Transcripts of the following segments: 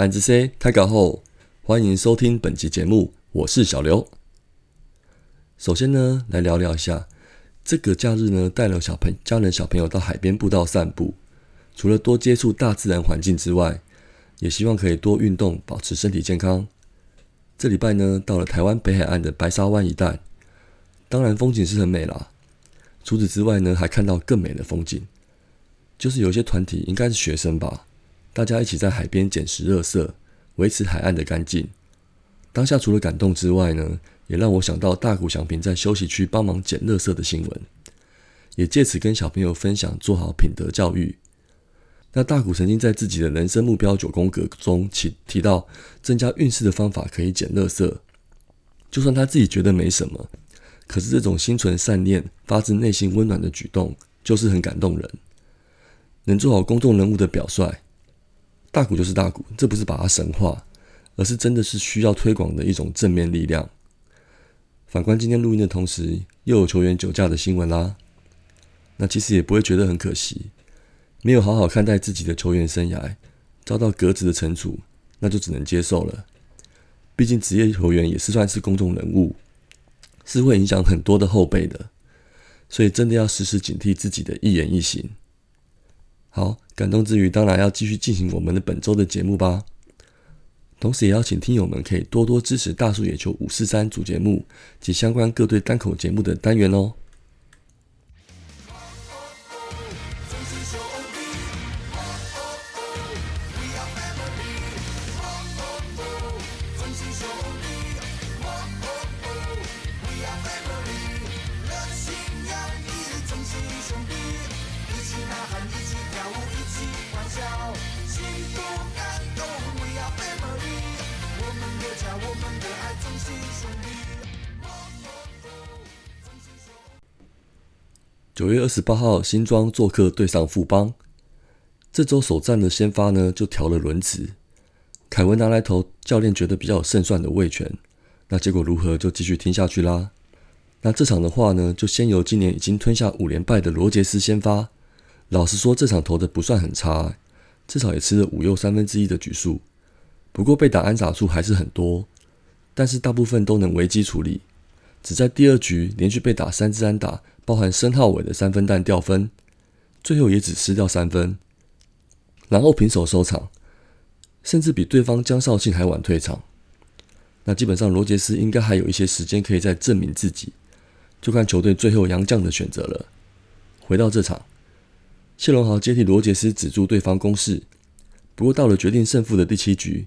俺子 C 开稿后，欢迎收听本集节目，我是小刘。首先呢，来聊聊一下这个假日呢，带了小朋家人小朋友到海边步道散步，除了多接触大自然环境之外，也希望可以多运动，保持身体健康。这礼拜呢，到了台湾北海岸的白沙湾一带，当然风景是很美啦。除此之外呢，还看到更美的风景，就是有些团体应该是学生吧，大家一起在海边捡拾垃圾，维持海岸的干净。当下除了感动之外呢，也让我想到大谷翔平在休息区帮忙捡垃圾的新闻，也借此跟小朋友分享做好品德教育。那大谷曾经在自己的人生目标九宫格中提提到，增加运势的方法可以捡垃圾。就算他自己觉得没什么，可是这种心存善念、发自内心温暖的举动，就是很感动人。能做好公众人物的表率，大谷就是大谷，这不是把它神化，而是真的是需要推广的一种正面力量。反观今天录音的同时，又有球员酒驾的新闻啦，那其实也不会觉得很可惜。没有好好看待自己的球员生涯，遭到革职的惩处，那就只能接受了。毕竟职业球员也是算是公众人物，是会影响很多的后辈的，所以真的要时时警惕自己的一言一行。好，感动之余，当然要继续进行我们的本周的节目吧。同时，也邀请听友们可以多多支持大树野球五四三主节目及相关各队单口节目的单元哦。九月二十八号，新庄做客对上富邦。这周首战的先发呢，就调了轮值。凯文拿来投，教练觉得比较有胜算的魏权。那结果如何，就继续听下去啦。那这场的话呢，就先由今年已经吞下五连败的罗杰斯先发。老实说，这场投的不算很差，至少也吃了五又三分之一的局数。不过被打安打数还是很多，但是大部分都能危机处理。只在第二局连续被打三支安打。包含申浩伟的三分弹掉分，最后也只失掉三分，然后平手收场，甚至比对方江少庆还晚退场。那基本上罗杰斯应该还有一些时间可以再证明自己，就看球队最后杨将的选择了。回到这场，谢龙豪接替罗杰斯止住对方攻势，不过到了决定胜负的第七局，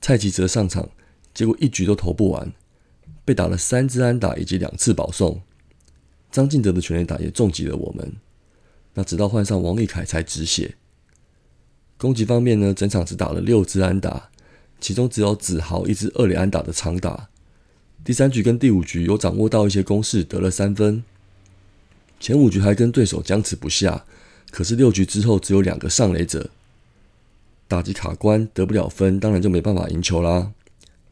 蔡吉哲上场，结果一局都投不完，被打了三支安打以及两次保送。张敬德的全垒打也重击了我们，那直到换上王立凯才止血。攻击方面呢，整场只打了六支安打，其中只有子豪一支二垒安打的长打。第三局跟第五局有掌握到一些攻势，得了三分。前五局还跟对手僵持不下，可是六局之后只有两个上垒者，打击卡关得不了分，当然就没办法赢球啦。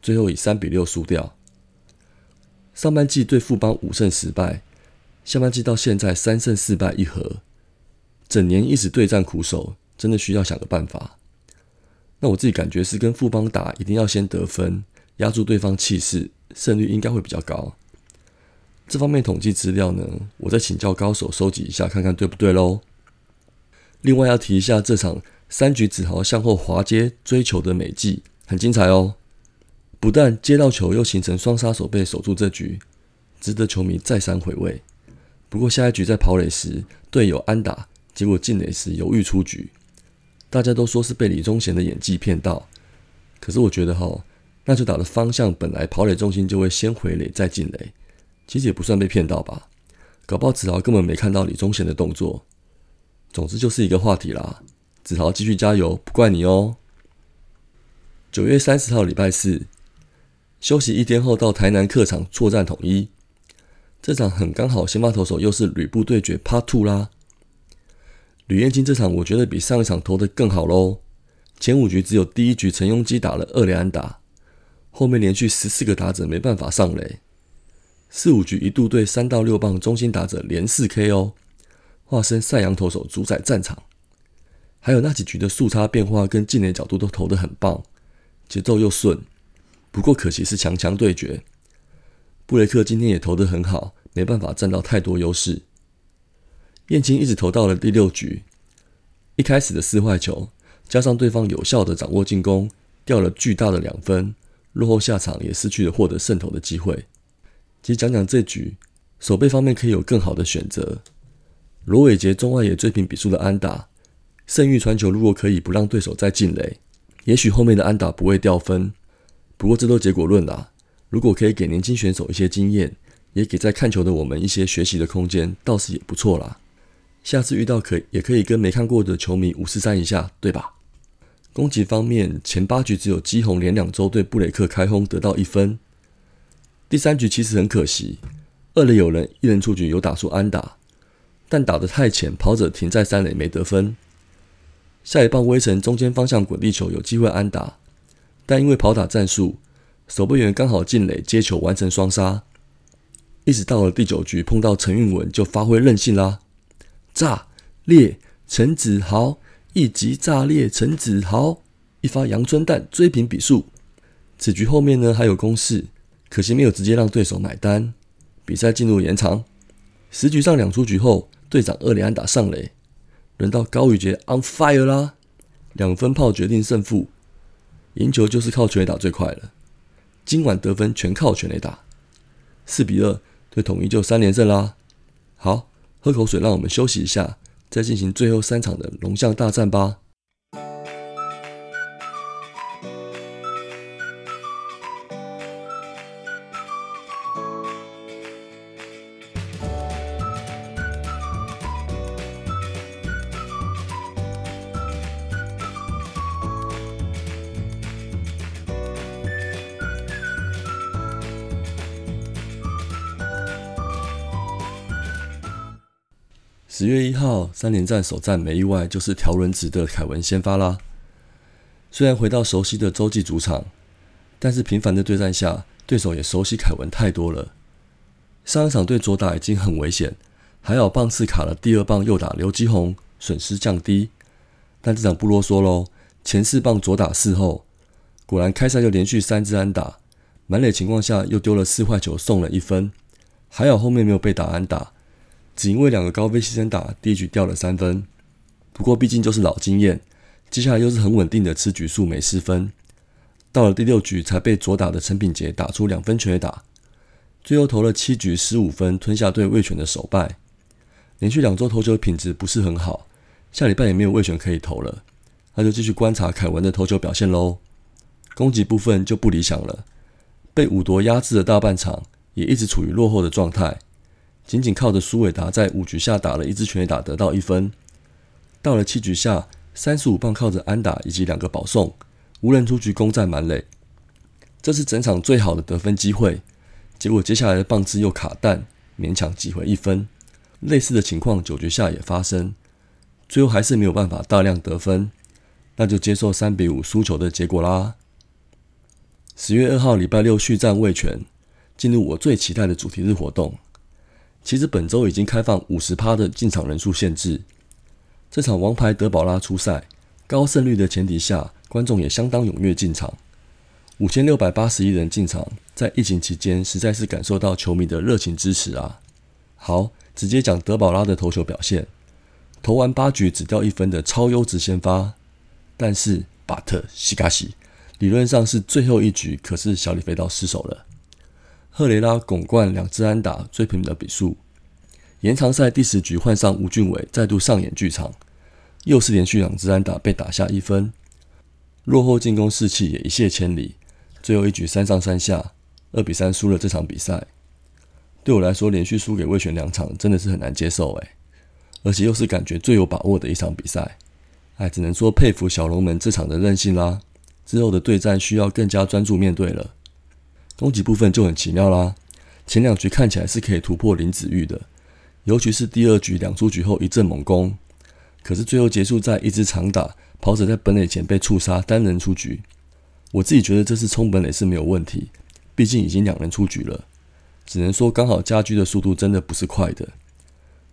最后以三比六输掉。上半季对富邦五胜十败。下半季到现在三胜四败一和，整年一直对战苦守，真的需要想个办法。那我自己感觉是跟富邦打，一定要先得分，压住对方气势，胜率应该会比较高。这方面统计资料呢，我再请教高手收集一下，看看对不对喽。另外要提一下，这场三局子豪向后滑接追求的美技很精彩哦，不但接到球，又形成双杀手被守住这局，值得球迷再三回味。不过下一局在跑垒时，队友安打，结果进垒时犹豫出局，大家都说是被李宗贤的演技骗到。可是我觉得哈，那就打的方向本来跑垒重心就会先回垒再进垒，其实也不算被骗到吧。搞不好子豪根本没看到李宗贤的动作。总之就是一个话题啦，子豪继续加油，不怪你哦。九月三十号礼拜四，休息一天后到台南客场作战统一。这场很刚好，先发投手又是吕布对决 Part Two 啦。吕彦青这场我觉得比上一场投的更好喽。前五局只有第一局陈庸基打了二连安打，后面连续十四个打者没办法上垒。四五局一度对三到六棒中心打者连四 KO，化身赛扬投手主宰战场。还有那几局的速差变化跟进垒角度都投的很棒，节奏又顺。不过可惜是强强对决，布雷克今天也投得很好，没办法占到太多优势。燕青一直投到了第六局，一开始的四坏球，加上对方有效的掌握进攻，掉了巨大的两分，落后下场也失去了获得胜投的机会。其实讲讲这局，守备方面可以有更好的选择。罗伟杰中外野追平比数的安打，胜玉传球如果可以不让对手再进垒，也许后面的安打不会掉分。不过这都结果论啦。如果可以给年轻选手一些经验，也给在看球的我们一些学习的空间，倒是也不错啦。下次遇到可也可以跟没看过的球迷五四三一下，对吧？攻击方面，前八局只有基宏连两周对布雷克开轰得到一分。第三局其实很可惜，二垒有人，一人出局有打出安打，但打得太浅，跑者停在三垒没得分。下一棒微尘中间方向滚地球有机会安打。但因为跑打战术，守备员刚好进垒接球完成双杀，一直到了第九局碰到陈运文就发挥任性啦，炸裂陈子豪一击炸裂陈子豪一发阳春弹追平比数。此局后面呢还有攻势，可惜没有直接让对手买单。比赛进入延长，十局上两出局后，队长厄里安打上垒，轮到高宇杰 on fire 啦，两分炮决定胜负。赢球就是靠全垒打最快了，今晚得分全靠全垒打，四比二，对统一就三连胜啦。好，喝口水，让我们休息一下，再进行最后三场的龙象大战吧。十月一号三连战首战没意外就是条轮值的凯文先发啦。虽然回到熟悉的洲际主场，但是频繁的对战下，对手也熟悉凯文太多了。上一场对左打已经很危险，还好棒次卡了第二棒右打刘基宏，损失降低。但这场不啰嗦喽，前四棒左打四后，果然开赛就连续三支安打，满垒情况下又丢了四坏球送了一分，还好后面没有被打安打。只因为两个高飞牺牲打，第一局掉了三分。不过毕竟就是老经验，接下来又是很稳定的吃局数没失分。到了第六局才被左打的陈品杰打出两分全垒打，最后投了七局十五分，吞下对魏权的首败。连续两周投球品质不是很好，下礼拜也没有魏权可以投了，那就继续观察凯文的投球表现喽。攻击部分就不理想了，被五夺压制的大半场，也一直处于落后的状态。仅仅靠着苏伟达在五局下打了一支全垒打得到一分，到了七局下，三十五棒靠着安打以及两个保送，无人出局攻占满垒，这是整场最好的得分机会。结果接下来的棒次又卡弹，勉强挤回一分。类似的情况九局下也发生，最后还是没有办法大量得分，那就接受三比五输球的结果啦。十月二号礼拜六续战卫权，进入我最期待的主题日活动。其实本周已经开放五十趴的进场人数限制。这场王牌德保拉出赛，高胜率的前提下，观众也相当踊跃进场。五千六百八十一人进场，在疫情期间实在是感受到球迷的热情支持啊！好，直接讲德保拉的投球表现。投完八局只掉一分的超优质先发，但是巴特西卡西理论上是最后一局，可是小李飞刀失手了。赫雷拉拱冠两支安打追平了比数。延长赛第十局换上吴俊伟再度上演剧场，又是连续两支安打被打下一分，落后进攻士气也一泻千里。最后一局三上三下，二比三输了这场比赛。对我来说，连续输给魏权两场真的是很难接受诶，而且又是感觉最有把握的一场比赛。哎，只能说佩服小龙门这场的韧性啦。之后的对战需要更加专注面对了。攻击部分就很奇妙啦，前两局看起来是可以突破林子玉的，尤其是第二局两出局后一阵猛攻，可是最后结束在一支长打，跑者在本垒前被触杀，单人出局。我自己觉得这次冲本垒是没有问题，毕竟已经两人出局了，只能说刚好家居的速度真的不是快的，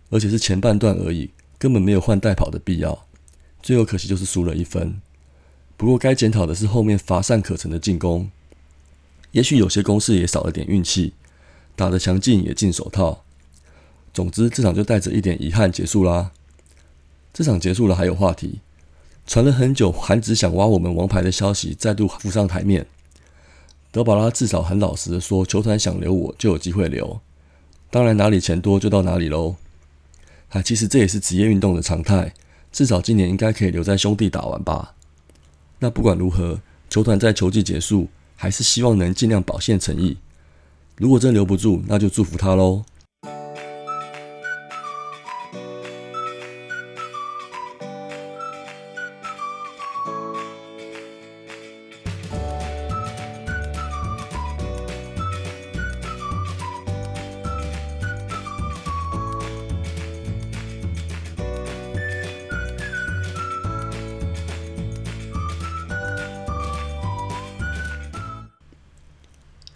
而且是前半段而已，根本没有换代跑的必要。最后可惜就是输了一分。不过该检讨的是后面乏善可陈的进攻。也许有些攻势也少了点运气，打得强劲也进手套。总之，这场就带着一点遗憾结束啦。这场结束了，还有话题，传了很久，韩子想挖我们王牌的消息再度浮上台面。德保拉至少很老实的说，球团想留我就有机会留，当然哪里钱多就到哪里喽。啊，其实这也是职业运动的常态，至少今年应该可以留在兄弟打完吧。那不管如何，球团在球季结束。还是希望能尽量表现诚意。如果真留不住，那就祝福他喽。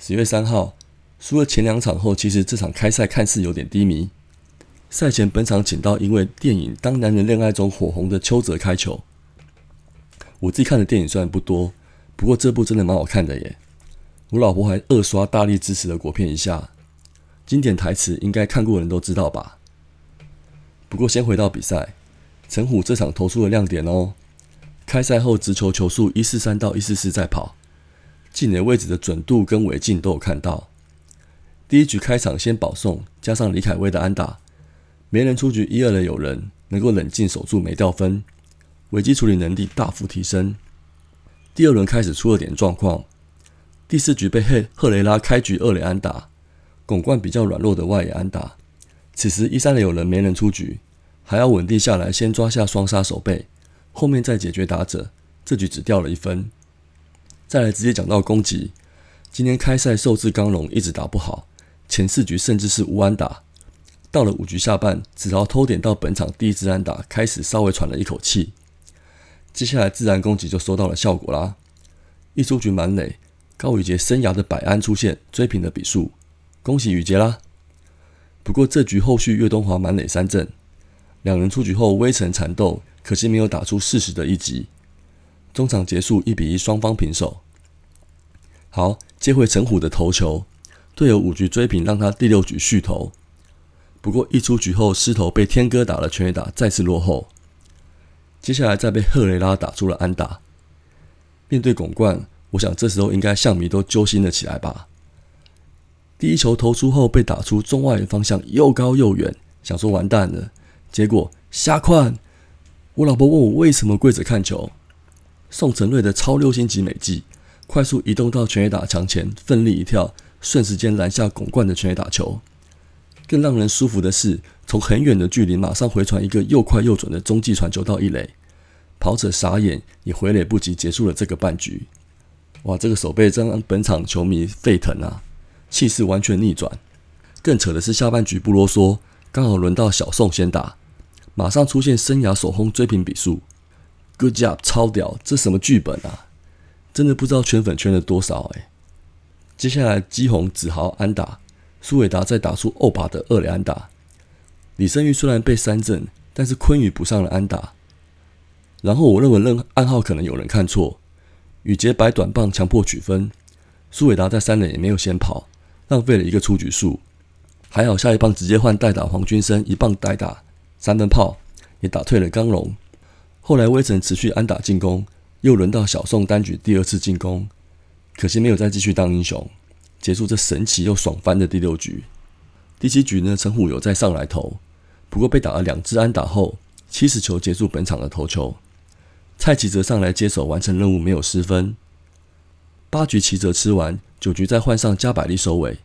十月三号，输了前两场后，其实这场开赛看似有点低迷。赛前本场请到因为电影《当男人恋爱中》火红的邱泽开球。我自己看的电影虽然不多，不过这部真的蛮好看的耶。我老婆还二刷大力支持了国片一下，经典台词应该看过的人都知道吧。不过先回到比赛，陈虎这场投出了亮点哦。开赛后直球球速一四三到一四四在跑。近垒位置的准度跟违禁都有看到。第一局开场先保送，加上李凯威的安打，没人出局，一二垒有人，能够冷静守住没掉分，危机处理能力大幅提升。第二轮开始出了点状况，第四局被赫赫雷拉开局二垒安打，拱冠比较软弱的外野安打。此时一三垒有人，没人出局，还要稳定下来，先抓下双杀守备，后面再解决打者。这局只掉了一分。再来直接讲到攻击，今天开赛受制刚龙一直打不好，前四局甚至是无安打，到了五局下半，子豪偷点到本场第一支安打，开始稍微喘了一口气。接下来自然攻击就收到了效果啦，一出局满垒，高宇杰生涯的百安出现，追平了比数，恭喜宇杰啦！不过这局后续岳东华满垒三振，两人出局后微尘缠斗，可惜没有打出适时的一击。中场结束一比一，双方平手。好，接回陈虎的头球，队友五局追平，让他第六局续投。不过一出局后失投，被天哥打了全垒打，再次落后。接下来再被赫雷拉打出了安打。面对拱冠，我想这时候应该象迷都揪心了起来吧。第一球投出后被打出中外方向，又高又远，想说完蛋了。结果瞎看，我老婆问我为什么跪着看球。宋承瑞的超六星级美技，快速移动到全垒打墙前，奋力一跳，瞬时间拦下拱冠的全垒打球。更让人舒服的是，从很远的距离马上回传一个又快又准的中继传球到一垒，跑者傻眼，也回垒不及，结束了这个半局。哇，这个手背真让本场球迷沸腾啊！气势完全逆转。更扯的是下半局不啰嗦，刚好轮到小宋先打，马上出现生涯首轰追平比数。Good job，超屌！这什么剧本啊？真的不知道圈粉圈了多少哎。接下来基宏、子豪安打，苏伟达再打出欧巴的二垒安打。李胜玉虽然被三振，但是坤宇补上了安打。然后我认为任暗号可能有人看错，宇杰摆短棒强迫取分，苏伟达在三垒也没有先跑，浪费了一个出局数。还好下一棒直接换代打黄君生一棒代打三分炮，也打退了刚龙。后来威城持续安打进攻，又轮到小宋单局第二次进攻，可惜没有再继续当英雄，结束这神奇又爽翻的第六局。第七局呢，陈虎有再上来投，不过被打了两支安打后，七十球结束本场的投球。蔡奇则上来接手完成任务，没有失分。八局齐泽吃完，九局再换上加百利收尾，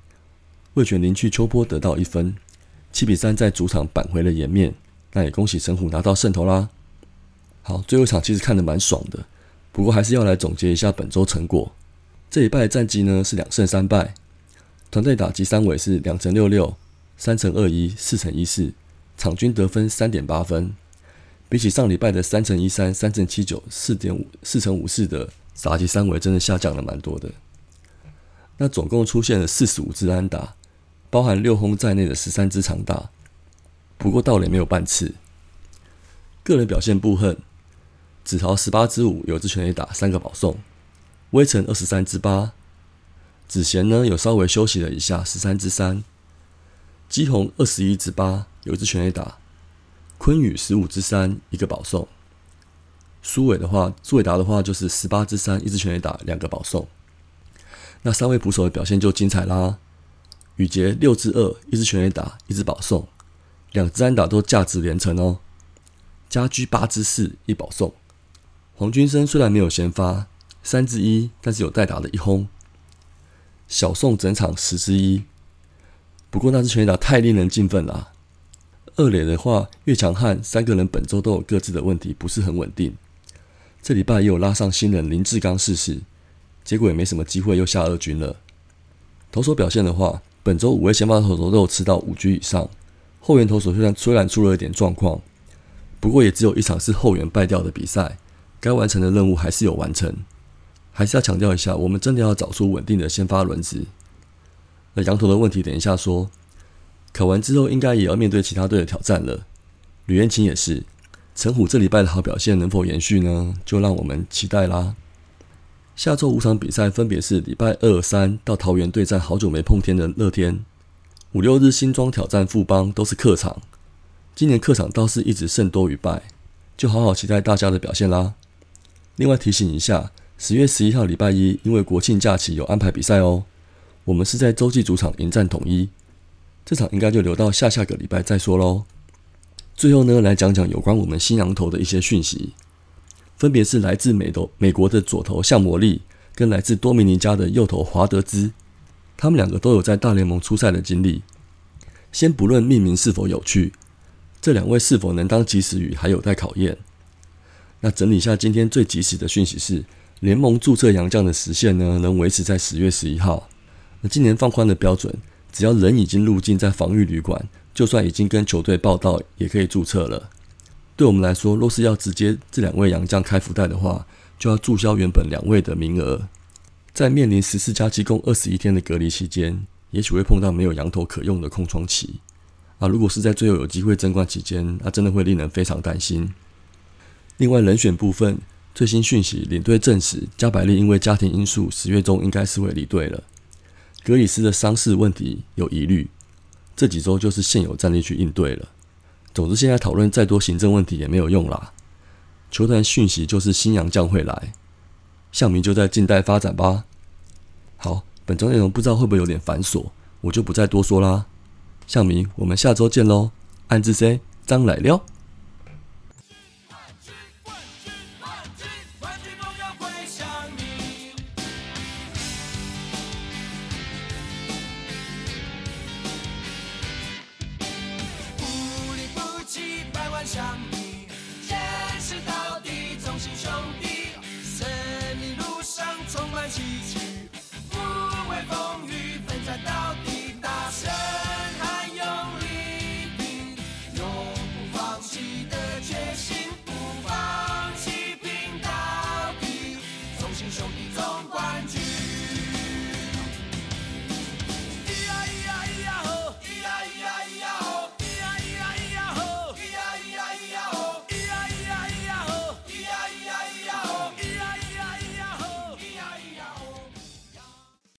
魏权林去秋波得到一分，七比三在主场扳回了颜面。那也恭喜陈虎拿到胜投啦。好，最后一场其实看得蛮爽的，不过还是要来总结一下本周成果。这一拜的战绩呢是两胜三败，团队打击三围是两成六六、三成二一、四成一四，场均得分三点八分。比起上礼拜的三成一三、三成七九、四点五、四成五四的打击三围，真的下降了蛮多的。那总共出现了四十五支安打，包含六轰在内的十三支长打，不过盗垒没有半次。个人表现不恨。子豪十八支五，有支全垒打，三个保送。威城二十三支八，子贤呢有稍微休息了一下，十三支三。基宏二十一支八，有一支全垒打。昆宇十五支三，一个保送。苏伟的话，苏伟达的话就是十八支三，一支全垒打，两个保送。那三位捕手的表现就精彩啦。宇杰六支二，一支全垒打，一支保送，两支安打都价值连城哦。家居八支四，一保送。黄军生虽然没有先发，三支一，但是有代打的一轰。小宋整场十支一，不过那支全垒打太令人兴奋了。二垒的话，岳强汉三个人本周都有各自的问题，不是很稳定。这礼拜也有拉上新人林志刚试试，结果也没什么机会，又下二军了。投手表现的话，本周五位先发投手都有吃到五局以上，后援投手虽然虽然出了一点状况，不过也只有一场是后援败掉的比赛，该完成的任务还是有完成。还是要强调一下，我们真的要找出稳定的先发轮子。那羊头的问题，等一下说。考完之后，应该也要面对其他队的挑战了。吕彦琴也是。陈虎这礼拜的好表现能否延续呢？就让我们期待啦。下周五场比赛分别是礼拜二、三到桃园对战好久没碰天的乐天，五六日新庄挑战富邦，都是客场。今年客场倒是一直胜多于败，就好好期待大家的表现啦。另外提醒一下，十月十一号礼拜一，因为国庆假期有安排比赛哦。我们是在洲际主场迎战统一，这场应该就留到下下个礼拜再说喽。最后呢，来讲讲有关我们新羊头的一些讯息，分别是来自美头美国的左投向魔力，跟来自多米尼加的右投华德兹，他们两个都有在大联盟出赛的经历。先不论命名是否有趣，这两位是否能当及时雨还有待考验。那整理一下今天最及时的讯息是，联盟注册洋将的时限呢，能维持在十月十一号。那今年放宽的标准，只要人已经入境在防御旅馆。就算已经跟球队报到，也可以注册了。对我们来说，若是要直接这两位洋将开福袋的话，就要注销原本两位的名额。在面临十四加七共二十一天的隔离期间，也许会碰到没有羊头可用的空窗期。啊，如果是在最后有机会争冠期间，那真的会令人非常担心。另外，人选部分最新讯息，领队证实加百利因为家庭因素，十月中应该是会离队了。格里斯的伤势问题有疑虑。这几周就是现有战力去应对了。总之，现在讨论再多行政问题也没有用啦。球团讯息就是新洋将会来，向明就在静待发展吧。好，本周内容不知道会不会有点繁琐，我就不再多说啦。向明，我们下周见喽。暗自 C 张来了。